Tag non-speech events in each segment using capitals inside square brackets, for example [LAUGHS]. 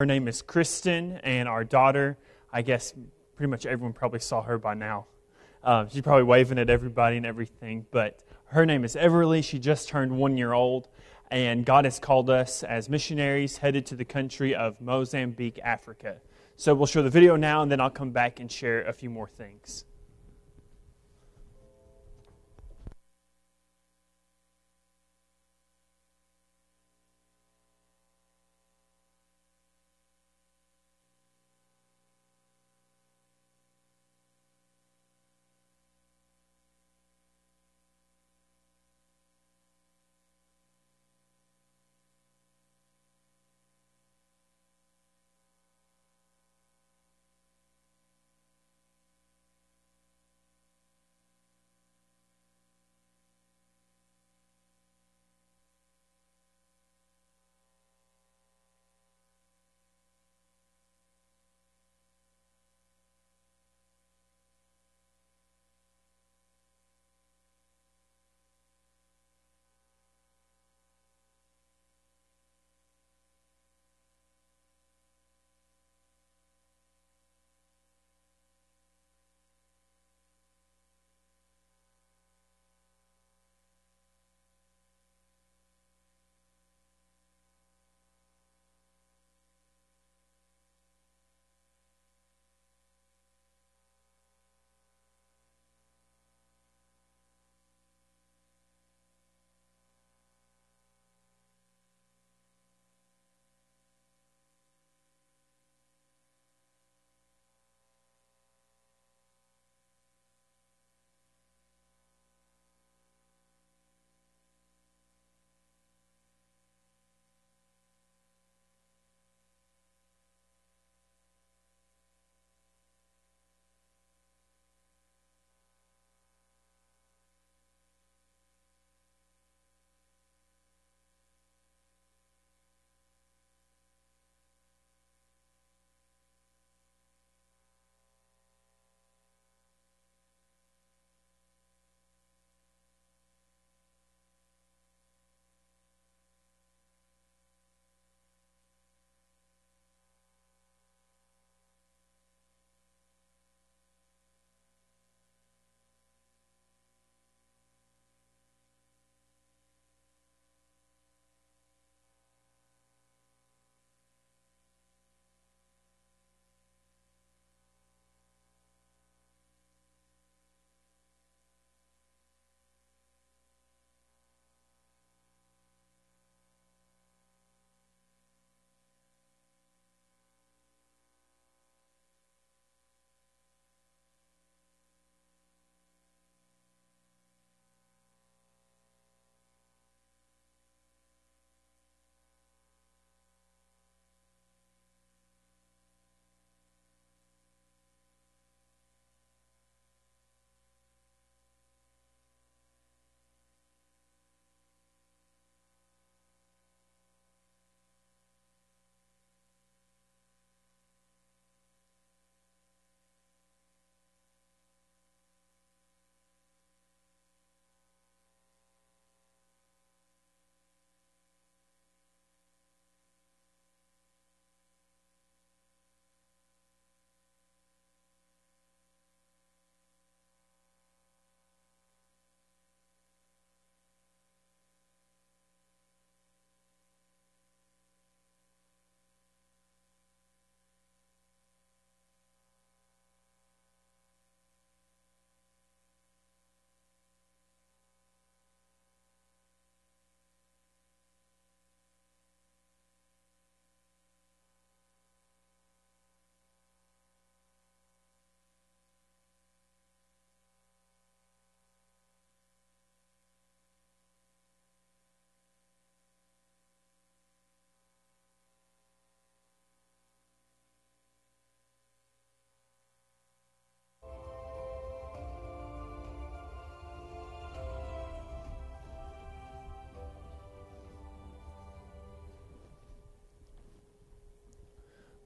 Her name is Kristen, and our daughter, I guess pretty much everyone probably saw her by now. Um, she's probably waving at everybody and everything, but her name is Everly. She just turned one year old, and God has called us as missionaries headed to the country of Mozambique, Africa. So we'll show the video now, and then I'll come back and share a few more things.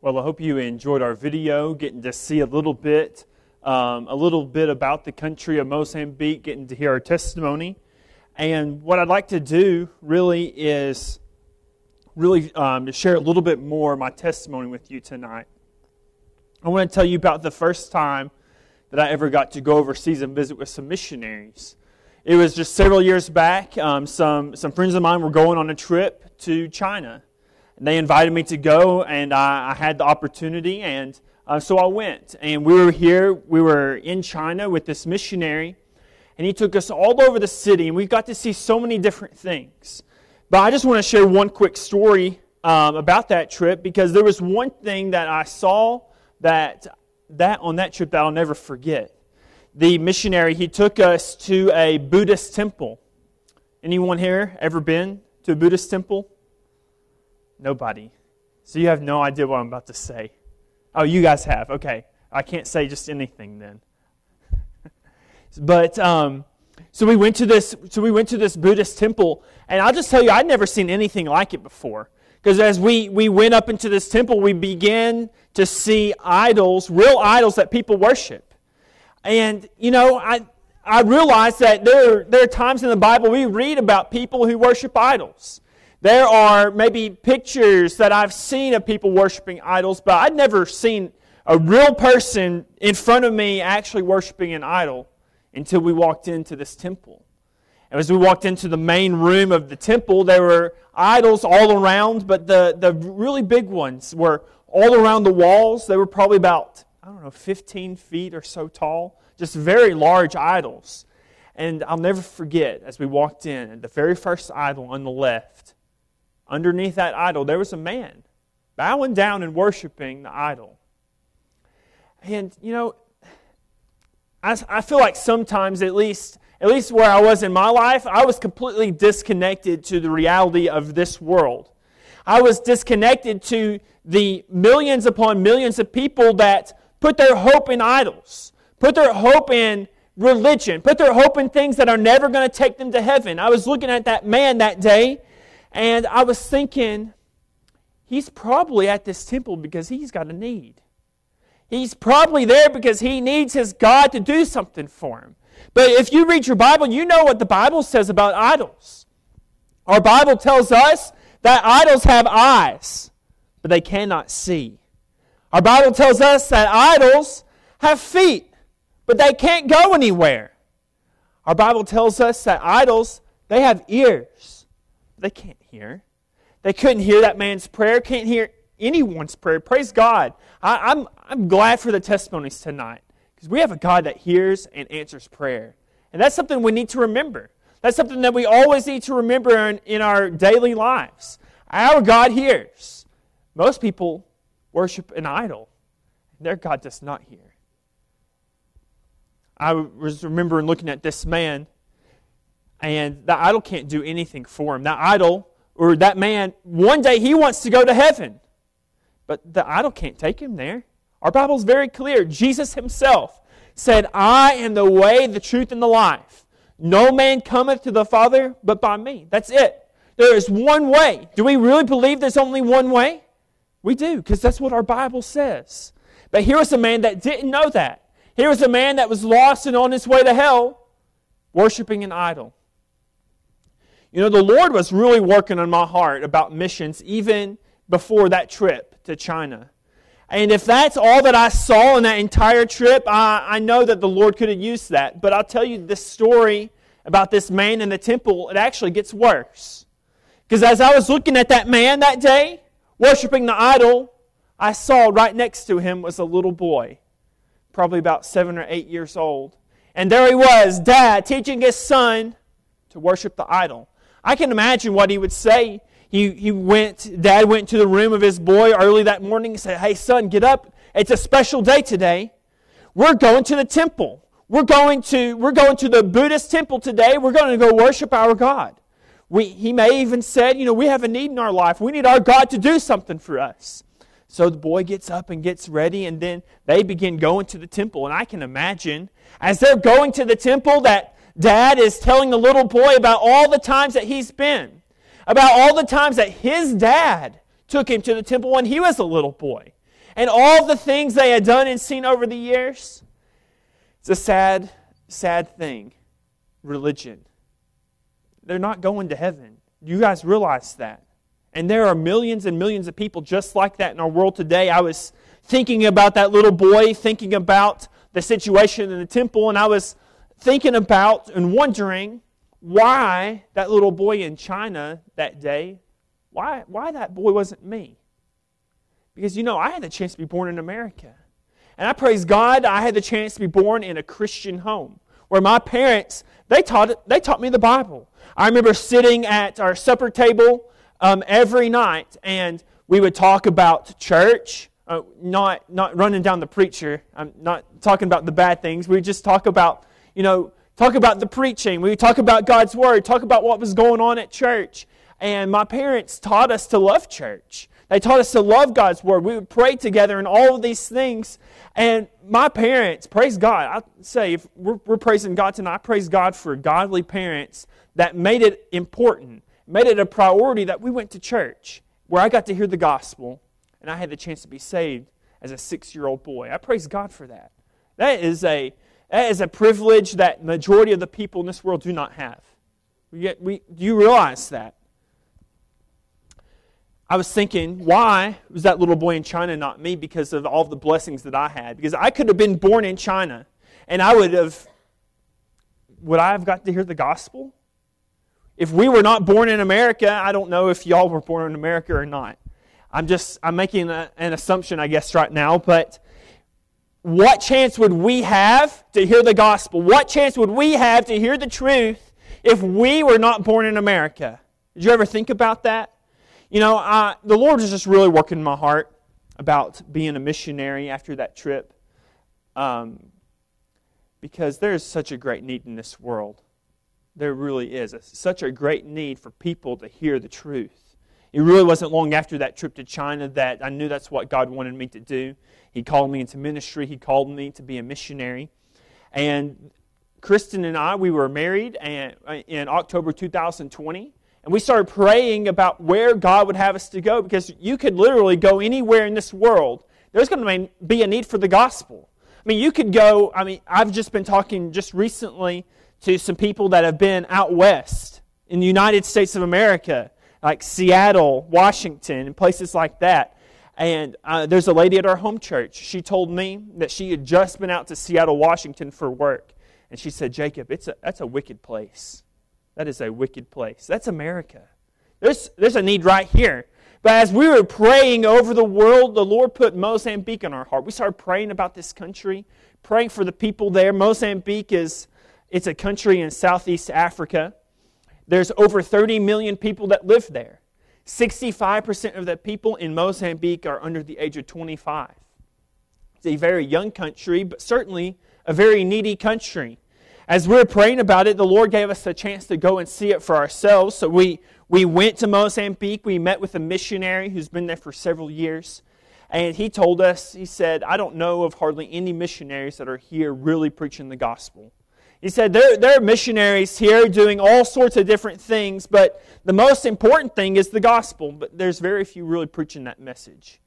Well, I hope you enjoyed our video, getting to see a little bit, um, a little bit about the country of Mozambique, getting to hear our testimony. And what I'd like to do really is really um, to share a little bit more my testimony with you tonight. I want to tell you about the first time that I ever got to go overseas and visit with some missionaries. It was just several years back. Um, some, some friends of mine were going on a trip to China. They invited me to go, and I, I had the opportunity, and uh, so I went. And we were here, we were in China with this missionary, and he took us all over the city, and we got to see so many different things. But I just want to share one quick story um, about that trip because there was one thing that I saw that, that on that trip that I'll never forget. The missionary, he took us to a Buddhist temple. Anyone here ever been to a Buddhist temple? Nobody. So you have no idea what I'm about to say. Oh, you guys have. Okay. I can't say just anything then. [LAUGHS] but um, so we went to this so we went to this Buddhist temple and I'll just tell you I'd never seen anything like it before. Because as we, we went up into this temple, we began to see idols, real idols that people worship. And, you know, I, I realized that there, there are times in the Bible we read about people who worship idols. There are maybe pictures that I've seen of people worshiping idols, but I'd never seen a real person in front of me actually worshiping an idol until we walked into this temple. And as we walked into the main room of the temple, there were idols all around, but the, the really big ones were all around the walls. They were probably about, I don't know, 15 feet or so tall, just very large idols. And I'll never forget, as we walked in, the very first idol on the left, underneath that idol, there was a man bowing down and worshiping the idol. And, you know, I, I feel like sometimes, at least, at least where I was in my life, I was completely disconnected to the reality of this world. I was disconnected to the millions upon millions of people that put their hope in idols, put their hope in religion, put their hope in things that are never going to take them to heaven. I was looking at that man that day, and I was thinking, he's probably at this temple because he's got a need. He's probably there because he needs his God to do something for him. But if you read your Bible, you know what the Bible says about idols. Our Bible tells us that idols have eyes, but they cannot see. Our Bible tells us that idols have feet, but they can't go anywhere. Our Bible tells us that idols, they have ears, they can't hear. They couldn't hear that man's prayer, can't hear anyone's prayer. Praise God. I, I'm, I'm glad for the testimonies tonight. Because we have a God that hears and answers prayer. And that's something we need to remember. That's something that we always need to remember in, in our daily lives. Our God hears. Most people worship an idol, their God does not hear. I was remembering looking at this man, and the idol can't do anything for him. That idol, or that man, one day he wants to go to heaven, but the idol can't take him there. Our Bible is very clear. Jesus himself said, I am the way, the truth, and the life. No man cometh to the Father but by me. That's it. There is one way. Do we really believe there's only one way? We do, because that's what our Bible says. But here was a man that didn't know that. Here was a man that was lost and on his way to hell, worshiping an idol. You know, the Lord was really working on my heart about missions even before that trip to China. And if that's all that I saw in that entire trip, I, I know that the Lord could have used that. But I'll tell you this story about this man in the temple, it actually gets worse. Because as I was looking at that man that day, worshiping the idol, I saw right next to him was a little boy, probably about seven or eight years old. And there he was, dad, teaching his son to worship the idol. I can imagine what he would say he, he went, dad went to the room of his boy early that morning and said, Hey, son, get up. It's a special day today. We're going to the temple. We're going to, we're going to the Buddhist temple today. We're going to go worship our God. We, he may even said, you know, we have a need in our life. We need our God to do something for us. So the boy gets up and gets ready, and then they begin going to the temple. And I can imagine as they're going to the temple that dad is telling the little boy about all the times that he's been about all the times that his dad took him to the temple when he was a little boy and all the things they had done and seen over the years. It's a sad, sad thing. Religion. They're not going to heaven. You guys realize that. And there are millions and millions of people just like that in our world today. I was thinking about that little boy, thinking about the situation in the temple, and I was thinking about and wondering why that little boy in China that day, why, why that boy wasn't me. Because, you know, I had the chance to be born in America. And I praise God I had the chance to be born in a Christian home where my parents, they taught, they taught me the Bible. I remember sitting at our supper table um, every night and we would talk about church, uh, not, not running down the preacher. I'm not talking about the bad things. We just talk about, you know, talk about the preaching. We talk about God's Word, talk about what was going on at church. And my parents taught us to love church. They taught us to love God's Word. We would pray together and all of these things. And my parents, praise God. I say, if we're, we're praising God tonight, I praise God for godly parents that made it important, made it a priority that we went to church, where I got to hear the gospel, and I had the chance to be saved as a six year old boy. I praise God for that. That is a that is a privilege that majority of the people in this world do not have. Get, we, do you realize that? I was thinking, why was that little boy in China not me because of all the blessings that I had? Because I could have been born in China and I would have, would I have got to hear the gospel? If we were not born in America, I don't know if y'all were born in America or not. I'm just, I'm making a, an assumption, I guess, right now, but what chance would we have to hear the gospel? What chance would we have to hear the truth if we were not born in America? Did you ever think about that? You know, uh, the Lord was just really working in my heart about being a missionary after that trip um, because there's such a great need in this world. There really is. Such a great need for people to hear the truth. It really wasn't long after that trip to China that I knew that's what God wanted me to do. He called me into ministry. He called me to be a missionary. And Kristen and I, we were married uh, in October 2020. And we started praying about where God would have us to go because you could literally go anywhere in this world. There's going to be a need for the gospel. I mean, you could go, I mean, I've just been talking just recently to some people that have been out west in the United States of America, like Seattle, Washington, and places like that. And uh, there's a lady at our home church. She told me that she had just been out to Seattle, Washington for work. And she said, Jacob, it's a, that's a wicked place. That is a wicked place. That's America. There's, there's a need right here. But as we were praying over the world, the Lord put Mozambique in our heart. We started praying about this country, praying for the people there. Mozambique is it's a country in Southeast Africa. There's over 30 million people that live there. 65% of the people in Mozambique are under the age of 25. It's a very young country, but certainly a very needy country. As we were praying about it, the Lord gave us a chance to go and see it for ourselves. So we, we went to Mozambique. We met with a missionary who's been there for several years. And he told us, he said, I don't know of hardly any missionaries that are here really preaching the gospel. He said, there, there are missionaries here doing all sorts of different things, but the most important thing is the gospel. But there's very few really preaching that message.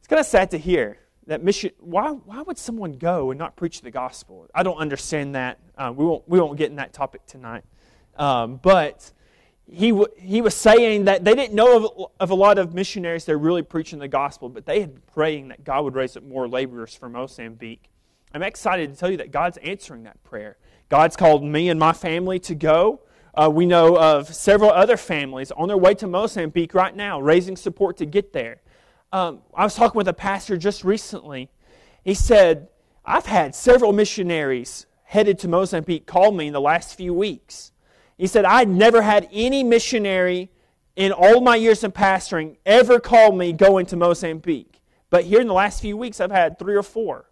It's kind of sad to hear that mission. Why, why would someone go and not preach the gospel? I don't understand that. Uh, we, won't, we won't get in that topic tonight. Um, but he, w- he was saying that they didn't know of, of a lot of missionaries that are really preaching the gospel, but they had been praying that God would raise up more laborers for Mozambique. I'm excited to tell you that God's answering that prayer. God's called me and my family to go. Uh, we know of several other families on their way to Mozambique right now, raising support to get there. Um, I was talking with a pastor just recently. He said, I've had several missionaries headed to Mozambique call me in the last few weeks. He said, I'd never had any missionary in all my years of pastoring ever call me going to Mozambique. But here in the last few weeks, I've had three or four.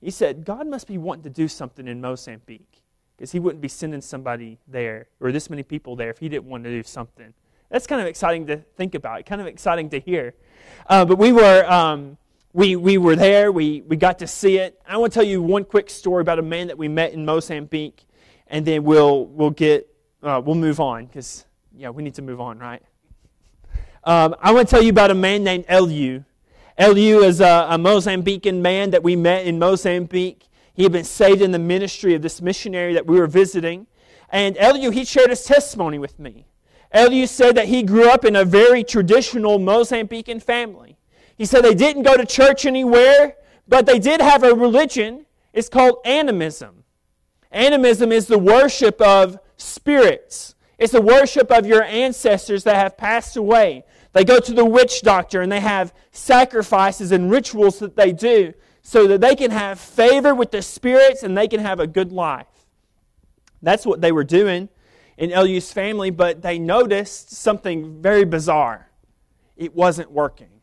He said, God must be wanting to do something in Mozambique because he wouldn't be sending somebody there or this many people there if he didn't want to do something. That's kind of exciting to think about, kind of exciting to hear. Uh, but we were, um, we, we were there, we, we got to see it. I want to tell you one quick story about a man that we met in Mozambique, and then we'll, we'll, get, uh, we'll move on because, yeah, we need to move on, right? Um, I want to tell you about a man named Eliu. Eliu is a, a Mozambican man that we met in Mozambique. He had been saved in the ministry of this missionary that we were visiting. And Eliu, he shared his testimony with me. Eliu said that he grew up in a very traditional Mozambican family. He said they didn't go to church anywhere, but they did have a religion. It's called animism. Animism is the worship of spirits. It's the worship of your ancestors that have passed away. They go to the witch doctor and they have sacrifices and rituals that they do so that they can have favor with the spirits and they can have a good life. That's what they were doing in Eliu's family, but they noticed something very bizarre. It wasn't working.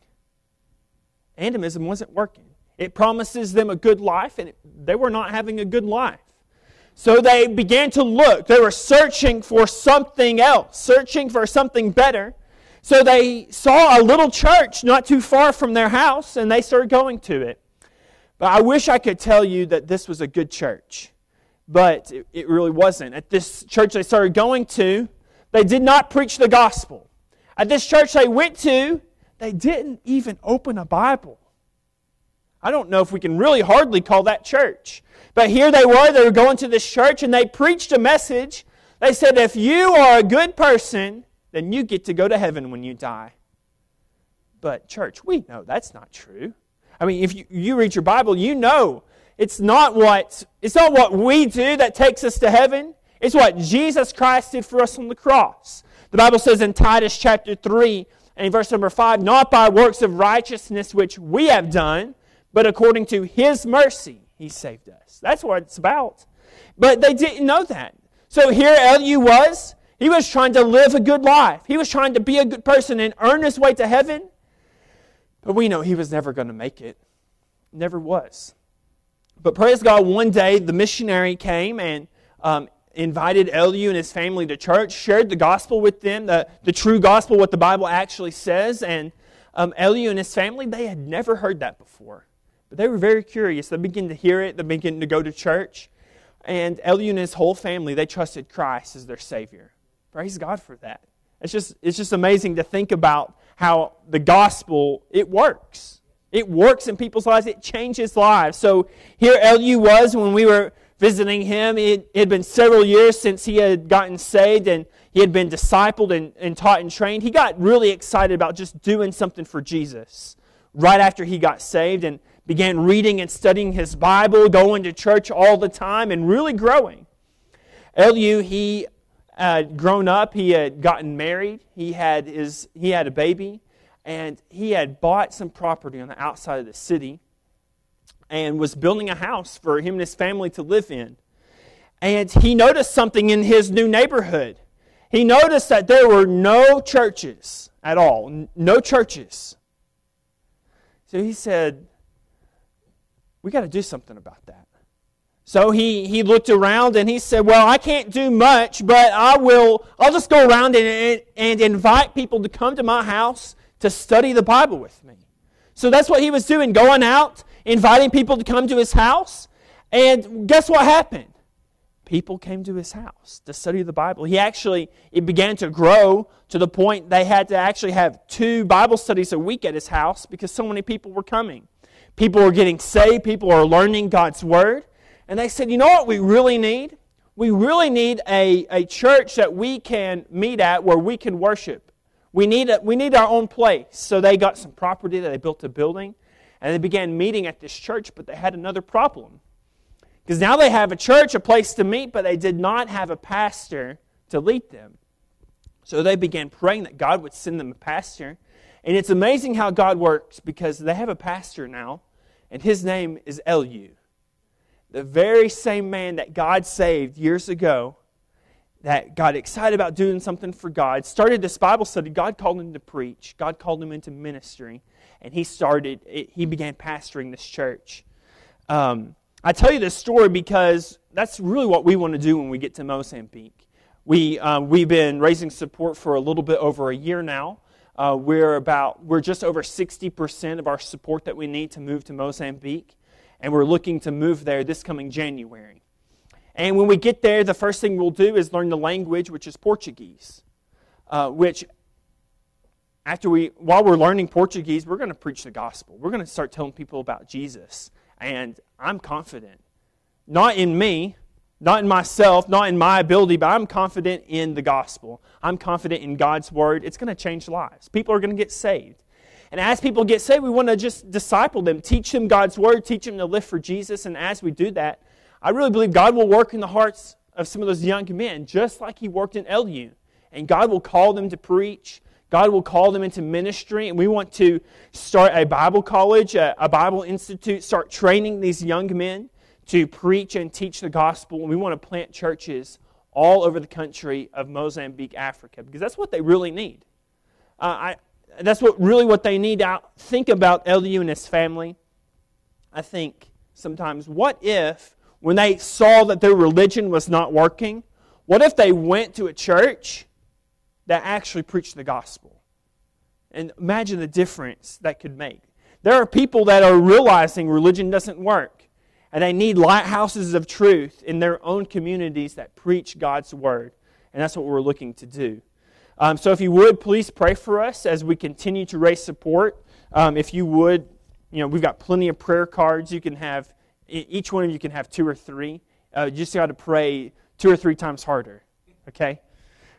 Animism wasn't working. It promises them a good life, and they were not having a good life. So they began to look. They were searching for something else, searching for something better. So they saw a little church not too far from their house, and they started going to it. But I wish I could tell you that this was a good church but it, it really wasn't. At this church they started going to, they did not preach the gospel. At this church they went to, they didn't even open a Bible. I don't know if we can really hardly call that church. But here they were, they were going to this church and they preached a message. They said, if you are a good person, then you get to go to heaven when you die. But, church, we know that's not true. I mean, if you, you read your Bible, you know it's not what it's not what we do that takes us to heaven. It's what Jesus Christ did for us on the cross. The Bible says in Titus chapter 3 and verse number 5, not by works of righteousness which we have done, but according to his mercy he saved us. That's what it's about. But they didn't know that. So here Eliu was. He was trying to live a good life. He was trying to be a good person and earn his way to heaven. But we know he was never going to make it. Never was. But praise God, one day the missionary came and um, invited Eliu and his family to church, shared the gospel with them, the, the true gospel, what the Bible actually says. And um, Eliu and his family, they had never heard that before. But they were very curious. They began to hear it, they began to go to church. And Eliu and his whole family, they trusted Christ as their Savior. Praise God for that. It's just, it's just amazing to think about how the gospel, it works. It works in people's lives, it changes lives. So here Eliu was when we were visiting him. It, had been several years since he had gotten saved and he had been discipled and, and taught and trained. He got really excited about just doing something for Jesus right after he got saved and began reading and studying his Bible, going to church all the time, and really growing. Eliu, he had grown up, he had gotten married, he had, his, he had a baby and he had bought some property on the outside of the city and was building a house for him and his family to live in. And he noticed something in his new neighborhood. He noticed that there were no churches at all, no churches. So he said, We got to do something about that. So he, he looked around and he said, Well, I can't do much, but I will, I'll just go around and, and invite people to come to my house to study the Bible with me. So that's what he was doing, going out, inviting people to come to his house. And guess what happened? People came to his house to study the Bible. He actually, it began to grow to the point they had to actually have two Bible studies a week at his house because so many people were coming. People were getting saved, people were learning God's Word. And they said, you know what we really need? We really need a, a church that we can meet at where we can worship we need, a, we need our own place. So they got some property, they built a building, and they began meeting at this church, but they had another problem. Because now they have a church, a place to meet, but they did not have a pastor to lead them. So they began praying that God would send them a pastor. And it's amazing how God works because they have a pastor now, and his name is Eliu. The very same man that God saved years ago that got excited about doing something for God, started this Bible study. God called him to preach, God called him into ministry, and he started, he began pastoring this church. Um, I tell you this story because that's really what we want to do when we get to Mozambique. We, uh, we've been raising support for a little bit over a year now. Uh, we're about we're just over 60% of our support that we need to move to Mozambique, and we're looking to move there this coming January. And when we get there, the first thing we'll do is learn the language, which is Portuguese. Uh, which, after we, while we're learning Portuguese, we're going to preach the gospel. We're going to start telling people about Jesus. And I'm confident, not in me, not in myself, not in my ability, but I'm confident in the gospel. I'm confident in God's word. It's going to change lives. People are going to get saved. And as people get saved, we want to just disciple them, teach them God's word, teach them to live for Jesus. And as we do that, I really believe God will work in the hearts of some of those young men, just like He worked in Eliu. And God will call them to preach. God will call them into ministry. And we want to start a Bible college, a, a Bible institute, start training these young men to preach and teach the gospel. And we want to plant churches all over the country of Mozambique, Africa, because that's what they really need. Uh, I, that's what really what they need to think about Eliu and his family. I think sometimes, what if when they saw that their religion was not working, what if they went to a church that actually preached the gospel? And imagine the difference that could make. There are people that are realizing religion doesn't work, and they need lighthouses of truth in their own communities that preach God's word. And that's what we're looking to do. Um, so if you would, please pray for us as we continue to raise support. Um, if you would, you know, we've got plenty of prayer cards. You can have, each one of you can have two or three. Uh, you just got to pray two or three times harder, okay?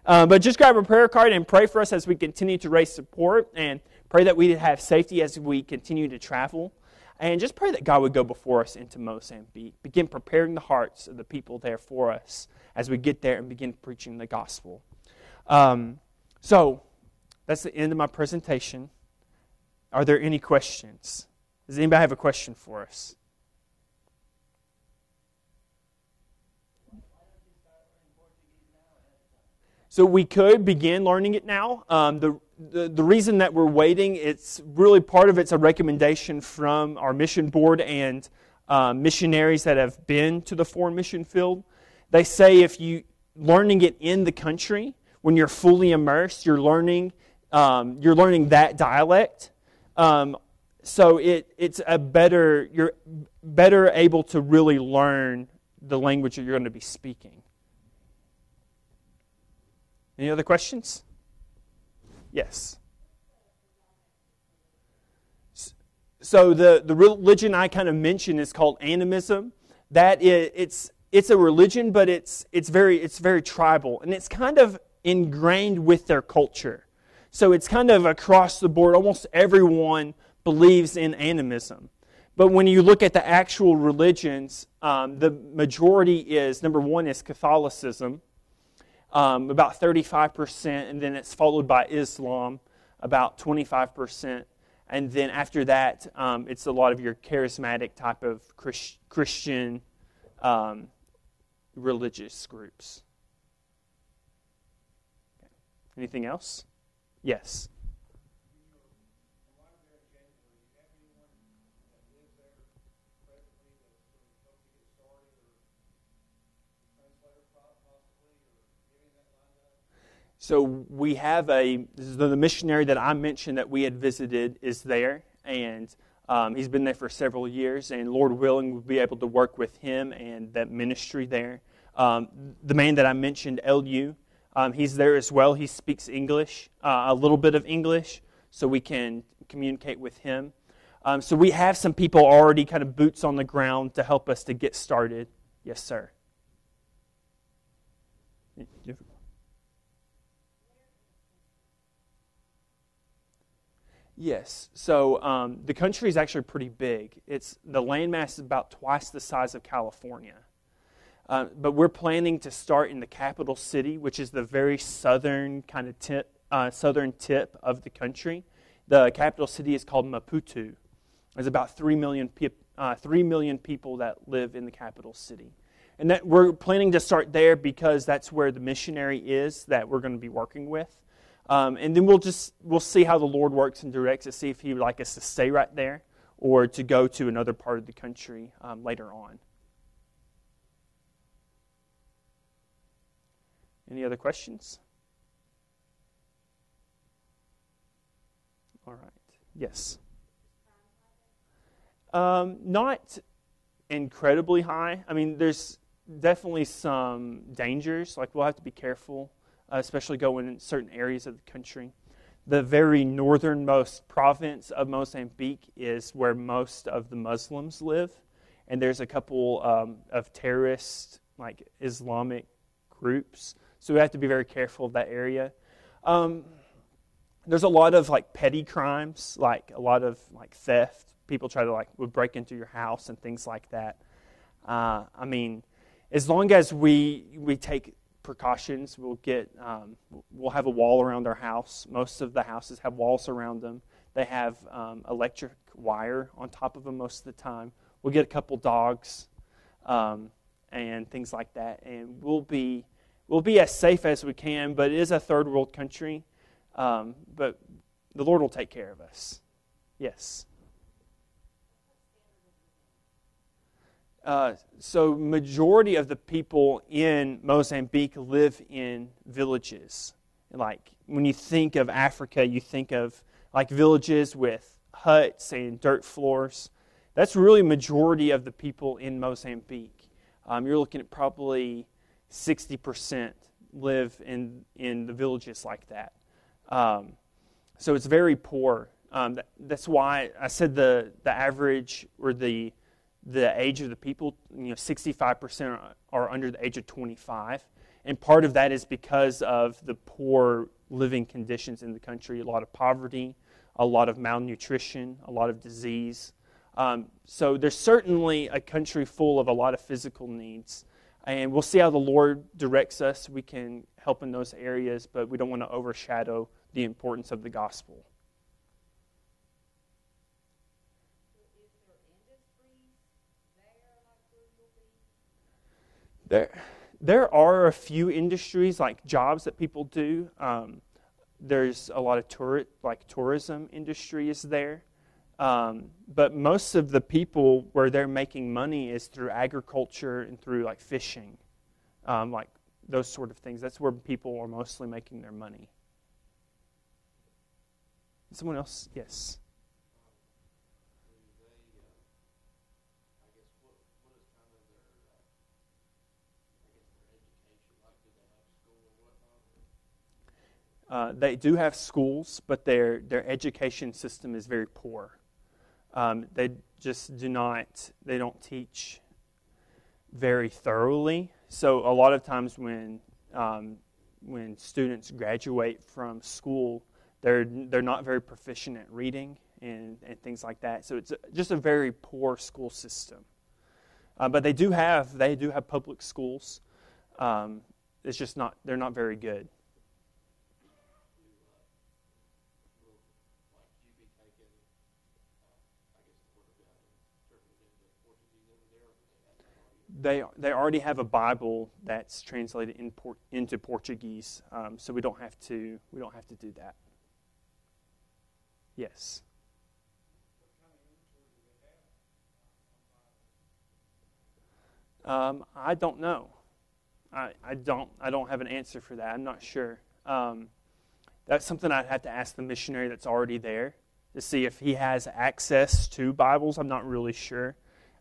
Uh, but just grab a prayer card and pray for us as we continue to raise support and pray that we have safety as we continue to travel. And just pray that God would go before us into Mozambique. Begin preparing the hearts of the people there for us as we get there and begin preaching the gospel. Um, so, that's the end of my presentation. Are there any questions? Does anybody have a question for us? So we could begin learning it now. Um, the, the, the reason that we're waiting, it's really part of it's a recommendation from our mission board and uh, missionaries that have been to the foreign mission field. They say if you learning it in the country, when you're fully immersed, you're learning, um, you're learning that dialect. Um, so it, it's a better, you're better able to really learn the language that you're going to be speaking. Any other questions? Yes. So the, the religion I kind of mentioned is called animism. That is, it's it's a religion, but it's it's very it's very tribal, and it's kind of ingrained with their culture. So it's kind of across the board. Almost everyone believes in animism. But when you look at the actual religions, um, the majority is number one is Catholicism, um, about 35%, and then it's followed by Islam, about 25%. And then after that, um, it's a lot of your charismatic type of Christ- Christian um, religious groups. Anything else? Yes. So we have a the missionary that I mentioned that we had visited is there, and um, he's been there for several years. And Lord willing, we'll be able to work with him and that ministry there. Um, the man that I mentioned, Lu, um, he's there as well. He speaks English, uh, a little bit of English, so we can communicate with him. Um, so we have some people already kind of boots on the ground to help us to get started. Yes, sir. Yes. So um, the country is actually pretty big. It's the landmass is about twice the size of California. Uh, but we're planning to start in the capital city, which is the very southern kind of tip, uh, southern tip of the country. The capital city is called Maputo. There's about three million, pe- uh, three million people that live in the capital city, and that we're planning to start there because that's where the missionary is that we're going to be working with. Um, and then we'll just we'll see how the Lord works and directs us. See if He would like us to stay right there or to go to another part of the country um, later on. Any other questions? All right. Yes. Um, not incredibly high. I mean, there's definitely some dangers. Like we'll have to be careful, uh, especially going in certain areas of the country. The very northernmost province of Mozambique is where most of the Muslims live, and there's a couple um, of terrorist like Islamic groups, so we have to be very careful of that area. Um, there's a lot of like petty crimes, like a lot of like theft. People try to like would break into your house and things like that. Uh, I mean, as long as we we take precautions, we'll get um, we'll have a wall around our house. Most of the houses have walls around them. They have um, electric wire on top of them most of the time. We'll get a couple dogs um, and things like that, and we'll be we'll be as safe as we can. But it is a third world country, um, but the Lord will take care of us. Yes. Uh, so majority of the people in Mozambique live in villages. Like when you think of Africa, you think of like villages with huts and dirt floors. That's really majority of the people in Mozambique. Um, you're looking at probably 60% live in, in the villages like that. Um, so it's very poor. Um, that, that's why I said the, the average or the the age of the people, you know, 65% are under the age of 25. And part of that is because of the poor living conditions in the country, a lot of poverty, a lot of malnutrition, a lot of disease. Um, so there's certainly a country full of a lot of physical needs. And we'll see how the Lord directs us. We can help in those areas, but we don't want to overshadow the importance of the gospel. There, there are a few industries like jobs that people do. Um, there's a lot of tour, like tourism industry is there. Um, but most of the people where they're making money is through agriculture and through like fishing, um, like those sort of things. That's where people are mostly making their money. Someone else? Yes. Uh, they do have schools, but their, their education system is very poor. Um, they just do not, they don't teach very thoroughly. So a lot of times when, um, when students graduate from school, they're, they're not very proficient at reading and, and things like that. So it's just a very poor school system. Uh, but they do have, they do have public schools. Um, it's just not, they're not very good. They, they already have a Bible that's translated in into Portuguese, um, so we don't have to we don't have to do that. Yes. Um, I don't know. I, I don't I don't have an answer for that. I'm not sure. Um, that's something I'd have to ask the missionary that's already there to see if he has access to Bibles. I'm not really sure.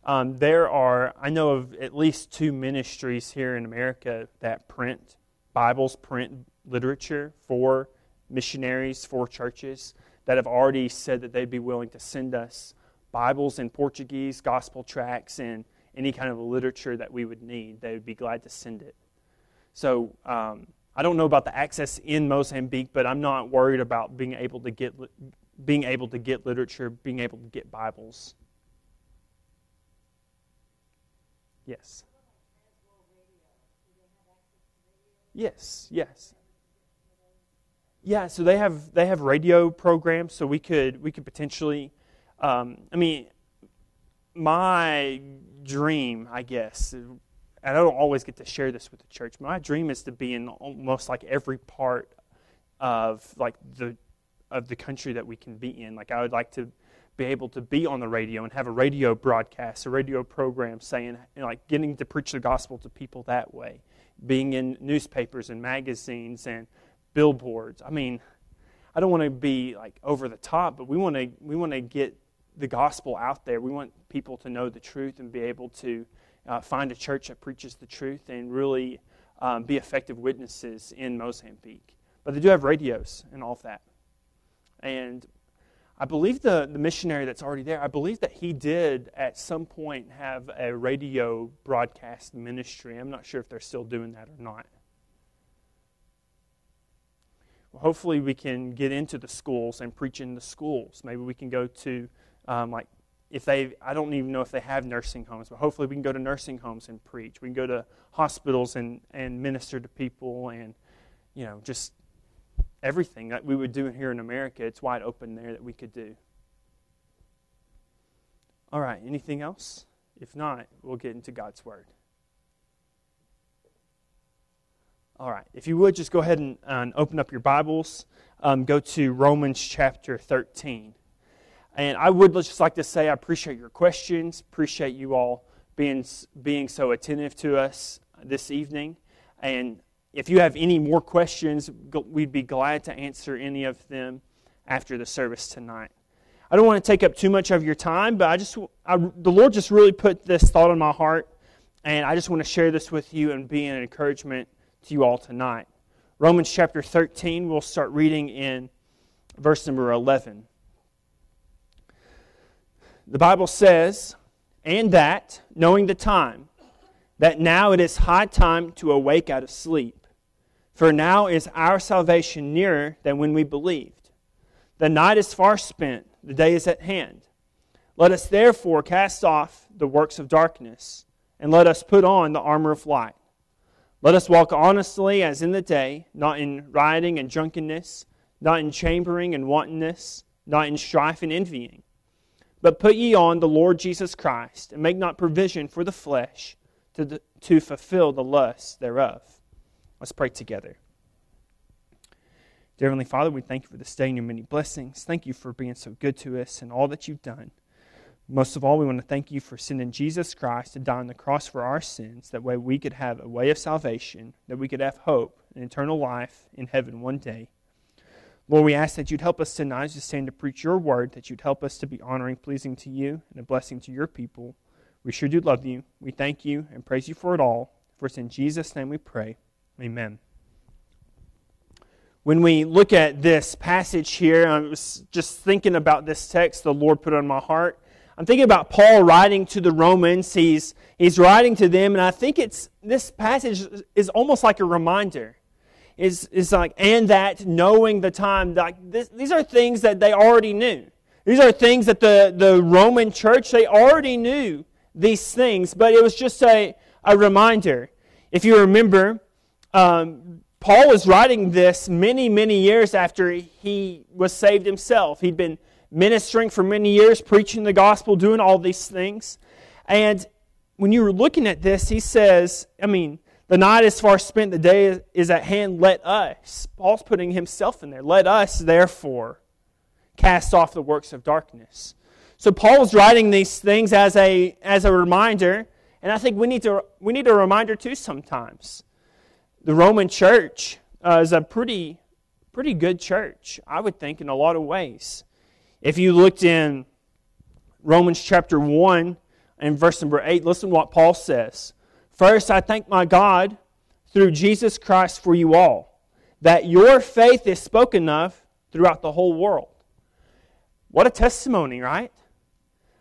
Um, there are, I know of at least two ministries here in America that print Bibles, print literature for missionaries, for churches that have already said that they'd be willing to send us Bibles in Portuguese, gospel tracts, and any kind of literature that we would need. They would be glad to send it. So um, I don't know about the access in Mozambique, but I'm not worried about being able to get being able to get literature, being able to get Bibles. Yes. Yes, yes. Yeah, so they have they have radio programs, so we could we could potentially. Um, I mean, my dream, I guess, and I don't always get to share this with the church. My dream is to be in almost like every part of like the of the country that we can be in. Like I would like to be able to be on the radio and have a radio broadcast, a radio program saying, you know, like getting to preach the gospel to people that way, being in newspapers and magazines and billboards. I mean, I don't want to be like over the top, but we want to we want to get the gospel out there. We want people to know the truth and be able to uh, find a church that preaches the truth and really um, be effective witnesses in Mozambique. But they do have radios and all of that. And I believe the, the missionary that's already there, I believe that he did at some point have a radio broadcast ministry. I'm not sure if they're still doing that or not. Well, hopefully, we can get into the schools and preach in the schools. Maybe we can go to, um, like, if they, I don't even know if they have nursing homes, but hopefully we can go to nursing homes and preach. We can go to hospitals and, and minister to people and, you know, just everything that we would do here in America, it's wide open there that we could do. All right, anything else? If not, we'll get into God's Word. All right, if you would just go ahead and, open up your Bibles, um, go to Romans chapter 13. And I would just like to say I appreciate your questions, appreciate you all being, being so attentive to us this evening. And if you have any more questions, we'd be glad to answer any of them after the service tonight. I don't want to take up too much of your time, but I just I, the Lord just really put this thought in my heart, and I just want to share this with you and be an encouragement to you all tonight. Romans chapter 13, we'll start reading in verse number 11. The Bible says, And that, knowing the time, that now it is high time to awake out of sleep for now is our salvation nearer than when we believed. The night is far spent, the day is at hand. Let us therefore cast off the works of darkness, and let us put on the armor of light. Let us walk honestly as in the day, not in rioting and drunkenness, not in chambering and wantonness, not in strife and envying. But put ye on the Lord Jesus Christ, and make not provision for the flesh to, the, to fulfill the lusts thereof. Let's pray together. Dear Heavenly Father, we thank you for this day and your many blessings. Thank you for being so good to us and all that you've done. Most of all, we want to thank you for sending Jesus Christ to die on the cross for our sins. That way we could have a way of salvation, that we could have hope and eternal life in heaven one day. Lord, we ask that you'd help us tonight to stand to preach your word, that you'd help us to be honoring, pleasing to you, and a blessing to your people. We sure do love you. We thank you and praise you for it all. For it's in Jesus' name we pray. Amen. When we look at this passage here, I was just thinking about this text the Lord put on my heart. I'm thinking about Paul writing to the Romans. He's, he's writing to them, and I think it's this passage is almost like a reminder. Is is like, and that knowing the time, like this, these are things that they already knew. These are things that the, the Roman church, they already knew these things, but it was just a, a reminder. If you remember, um, Paul was writing this many, many years after he was saved himself. He'd been ministering for many years, preaching the gospel, doing all these things. And when you were looking at this, he says, I mean, the night is far spent, the day is at hand. Let us, Paul's putting himself in there, let us, therefore, cast off the works of darkness. So Paul's writing these things as a, as a reminder, and I think we need, to, we need a reminder too sometimes the Roman church uh, is a pretty, pretty good church, I would think, in a lot of ways. If you looked in Romans chapter 1 and verse number 8, listen to what Paul says. First, I thank my God through Jesus Christ for you all, that your faith is spoken of throughout the whole world. What a testimony, right?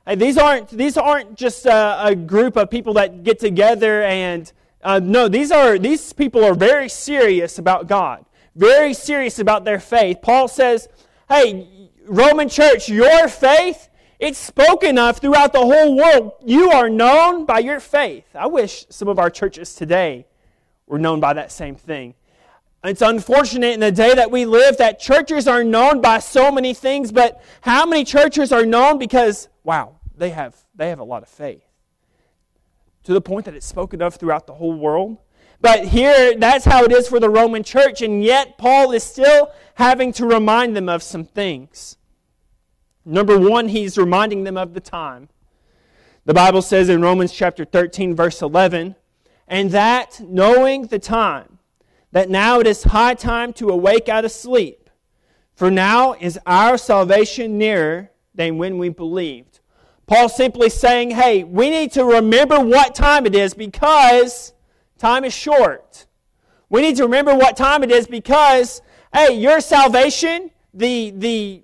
Hey, these aren't these aren't just a, a, group of people that get together and uh, no, these are these people are very serious about God, very serious about their faith. Paul says, "Hey, Roman Church, your faith it's spoken of throughout the whole world. You are known by your faith." I wish some of our churches today were known by that same thing. It's unfortunate in the day that we live that churches are known by so many things, but how many churches are known because wow, they have they have a lot of faith to the point that it's spoken of throughout the whole world. But here, that's how it is for the Roman church, and yet Paul is still having to remind them of some things. Number one, he's reminding them of the time. The Bible says in Romans chapter 13, verse 11, and that knowing the time, that now it is high time to awake out of sleep, for now is our salvation nearer than when we believed. Paul simply saying, hey, we need to remember what time it is because time is short. We need to remember what time it is because, hey, your salvation, the, the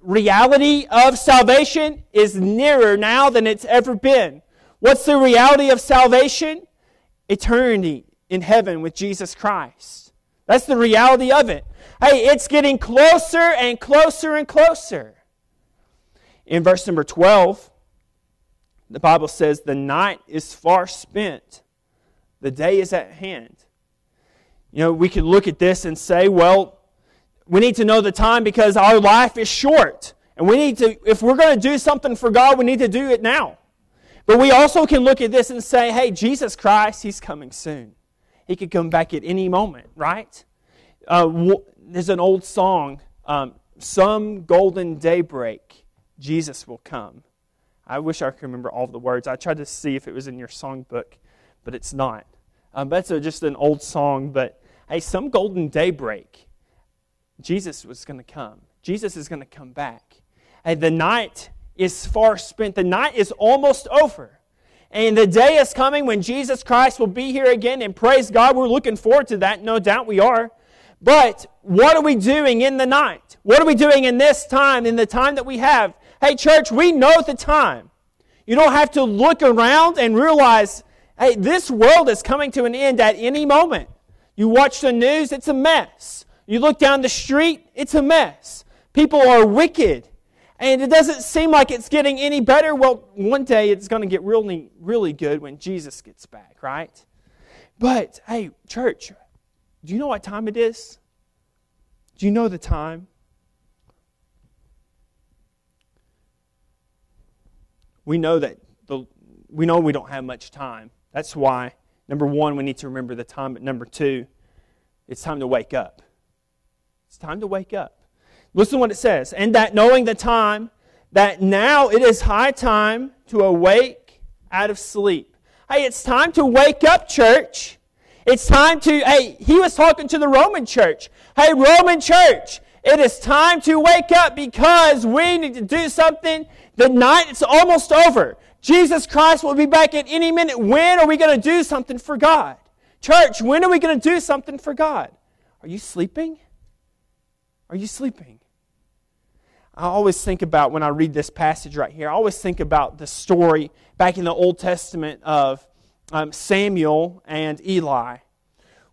reality of salvation is nearer now than it's ever been. What's the reality of salvation? Eternity in heaven with Jesus Christ. That's the reality of it. Hey, it's getting closer and closer and closer. In verse number 12, the Bible says, The night is far spent, the day is at hand. You know, we could look at this and say, well, we need to know the time because our life is short. And we need to, if we're going to do something for God, we need to do it now. But we also can look at this and say, hey, Jesus Christ, He's coming soon. He could come back at any moment, right? Uh, there's an old song, um, Some Golden Daybreak, Jesus will come. I wish I could remember all the words. I tried to see if it was in your songbook, but it's not. Um, that's a, just an old song, but hey, some golden daybreak, Jesus was going to come. Jesus is going to come back. And the night is far spent. The night is almost over. And the day is coming when Jesus Christ will be here again. And praise God, we're looking forward to that. No doubt we are. But what are we doing in the night? What are we doing in this time, in the time that we have? Hey, church, we know the time. You don't have to look around and realize, hey, this world is coming to an end at any moment. You watch the news, it's a mess. You look down the street, it's a mess. People are wicked. And it doesn't seem like it's getting any better. Well, one day it's going to get really, really good when Jesus gets back, right? But, hey, church, do you know what time it is? Do you know the time? We know that the, we know we don't have much time. That's why, number one, we need to remember the time. But number two, it's time to wake up. It's time to wake up. Listen to what it says. And that knowing the time, that now it is high time to awake out of sleep. Hey, it's time to wake up, church. It's time to, hey, he was talking to the Roman church. Hey, Roman church, it is time to wake up because we need to do something. The night it's almost over. Jesus Christ will be back at any minute. When are we going to do something for God? Church, when are we going to do something for God? Are you sleeping? Are you sleeping? I always think about when I read this passage right here, I always think about the story back in the Old Testament of um, Samuel and Eli,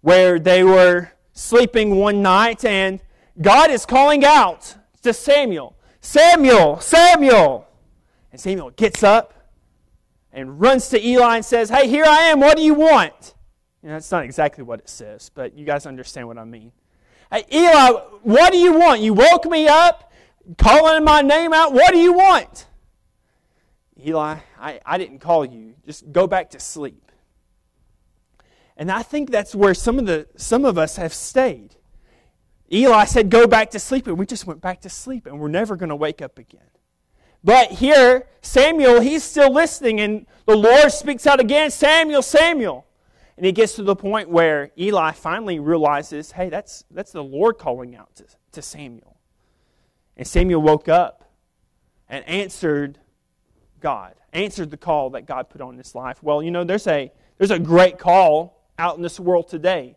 where they were sleeping one night and God is calling out to Samuel, Samuel, Samuel. And Samuel gets up and runs to Eli and says, Hey, here I am. What do you want? You know, that's not exactly what it says, but you guys understand what I mean. Hey, Eli, what do you want? You woke me up, calling my name out. What do you want? Eli, I, I didn't call you. Just go back to sleep. And I think that's where some of, the, some of us have stayed. Eli said, Go back to sleep, and we just went back to sleep, and we're never going to wake up again. But here, Samuel, he's still listening, and the Lord speaks out again Samuel, Samuel. And he gets to the point where Eli finally realizes, hey, that's, that's the Lord calling out to, to Samuel. And Samuel woke up and answered God, answered the call that God put on his life. Well, you know, there's a, there's a great call out in this world today.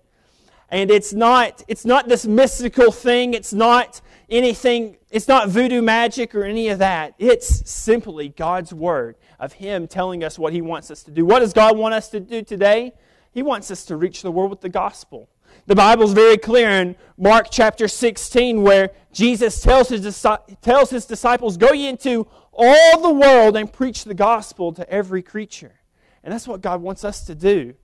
And it's not, it's not this mystical thing. It's not anything, it's not voodoo magic or any of that. It's simply God's word of Him telling us what He wants us to do. What does God want us to do today? He wants us to reach the world with the gospel. The Bible is very clear in Mark chapter 16 where Jesus tells his, tells his disciples, Go ye into all the world and preach the gospel to every creature. And that's what God wants us to do.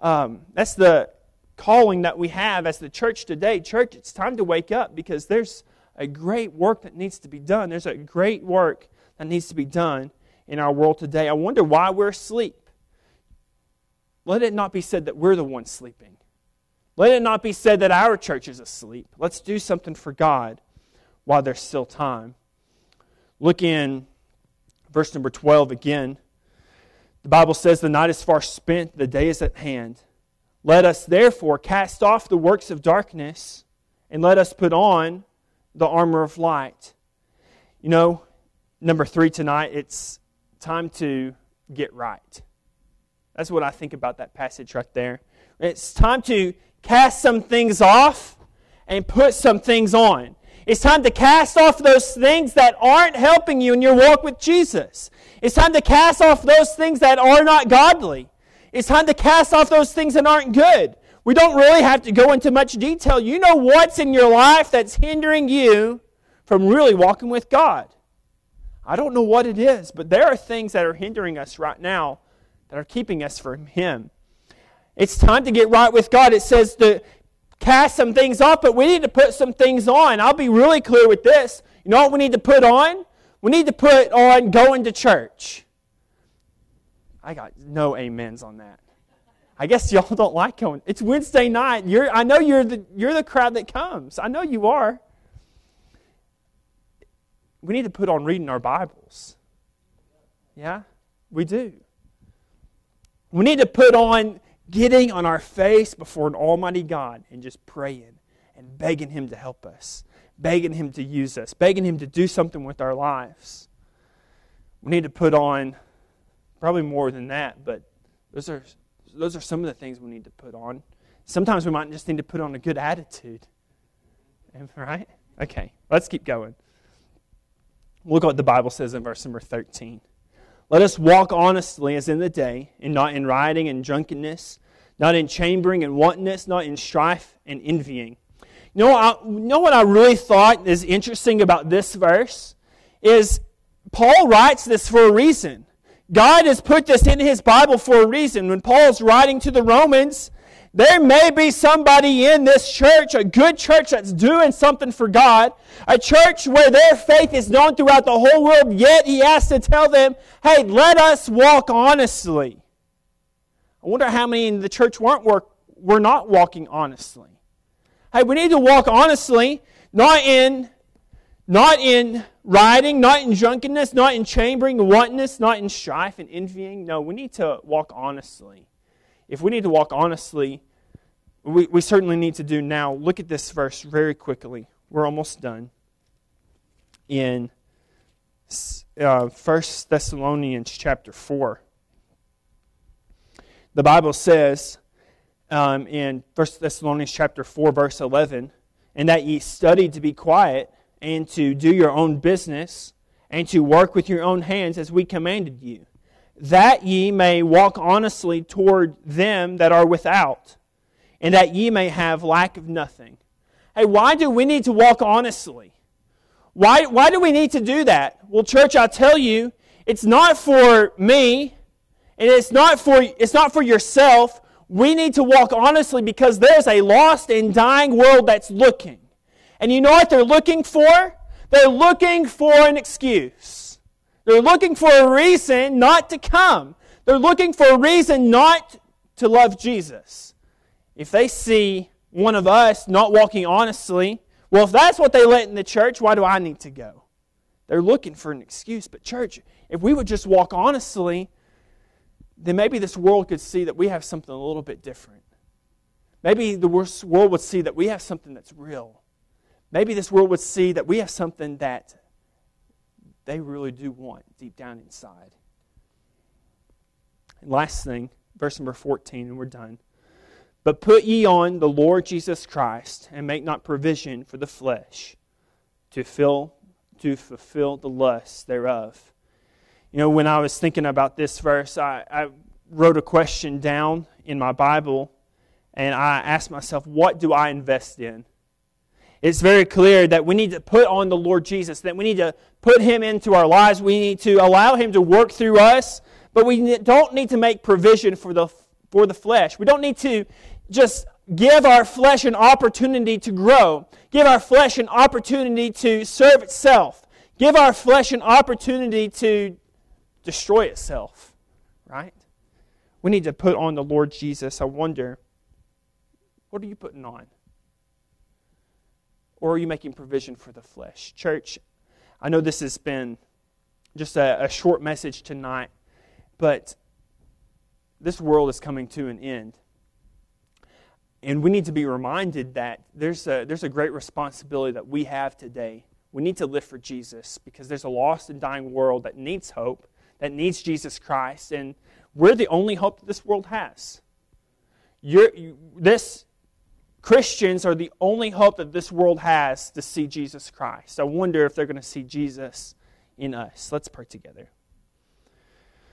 Um, that's the calling that we have as the church today. Church, it's time to wake up because there's a great work that needs to be done. There's a great work that needs to be done in our world today. I wonder why we're asleep. Let it not be said that we're the ones sleeping. Let it not be said that our church is asleep. Let's do something for God while there's still time. Look in verse number 12 again. The Bible says, The night is far spent, the day is at hand. Let us therefore cast off the works of darkness and let us put on the armor of light. You know, number three tonight, it's time to get right. That's what I think about that passage right there. It's time to cast some things off and put some things on. It's time to cast off those things that aren't helping you in your walk with Jesus. It's time to cast off those things that are not godly. It's time to cast off those things that aren't good. We don't really have to go into much detail. You know what's in your life that's hindering you from really walking with God. I don't know what it is, but there are things that are hindering us right now that are keeping us from Him. It's time to get right with God. It says to cast some things off, but we need to put some things on. I'll be really clear with this. You know what we need to put on? We need to put on going to church. I got no amens on that. I guess y'all don't like going. It's Wednesday night. You're, I know you're the, you're the crowd that comes. I know you are we need to put on reading our Bibles. Yeah, we do. We need to put on getting on our face before an almighty God and just praying and begging Him to help us, begging Him to use us, begging Him to do something with our lives. We need to put on probably more than that, but those are, those are some of the things we need to put on. Sometimes we might just need to put on a good attitude. Right? Okay, let's keep going. Look what the Bible says in verse number 13. Let us walk honestly as in the day, and not in rioting and drunkenness, not in chambering and wantonness, not in strife and envying. You know, I, you know what I really thought is interesting about this verse? Is Paul writes this for a reason. God has put this in his Bible for a reason. When Paul's writing to the Romans, there may be somebody in this church, a good church that's doing something for God, a church where their faith is known throughout the whole world, yet he has to tell them, hey, let us walk honestly. I wonder how many in the church weren't work, were not walking honestly. Hey, we need to walk honestly, not in not in rioting, not in drunkenness, not in chambering, wantonness, not in strife and envying. No, we need to walk honestly if we need to walk honestly, we, we certainly need to do now. Look at this verse very quickly. We're almost done. In uh, 1 Thessalonians chapter 4, the Bible says um, in 1 Thessalonians chapter 4, verse 11, and that ye study to be quiet and to do your own business and to work with your own hands as we commanded you that ye may walk honestly toward them that are without, and that ye may have lack of nothing. Hey, why do we need to walk honestly? Why, why do we need to do that? Well, church, I'll tell you, it's not for me, and it's not for, it's not for yourself. We need to walk honestly because there's a lost and dying world that's looking. And you know what they're looking for? They're looking for an excuse. They're looking for a reason not to come. They're looking for a reason not to love Jesus. If they see one of us not walking honestly, well, if that's what they let in the church, why do I need to go? They're looking for an excuse. But, church, if we would just walk honestly, then maybe this world could see that we have something a little bit different. Maybe the world would see that we have something that's real. Maybe this world would see that we have something that they really do want deep down inside. And last thing, verse number 14, and we're done. But put ye on the Lord Jesus Christ, and make not provision for the flesh to fill to fulfill the lusts thereof. You know, when I was thinking about this verse, I, I wrote a question down in my Bible, and I asked myself, what do I invest in? It's very clear that we need to put on the Lord Jesus, that we need to put Him into our lives. We need to allow Him to work through us, but we don't need to make provision for the, for the flesh. We don't need to just give our flesh an opportunity to grow, give our flesh an opportunity to serve itself, give our flesh an opportunity to destroy itself, right? We need to put on the Lord Jesus. I wonder, what are you putting on? Or are you making provision for the flesh? Church, I know this has been just a, a short message tonight, but this world is coming to an end. And we need to be reminded that there's a, there's a great responsibility that we have today. We need to live for Jesus because there's a lost and dying world that needs hope, that needs Jesus Christ, and we're the only hope that this world has. You, this Christians are the only hope that this world has to see Jesus Christ. I wonder if they're going to see Jesus in us. Let's pray together.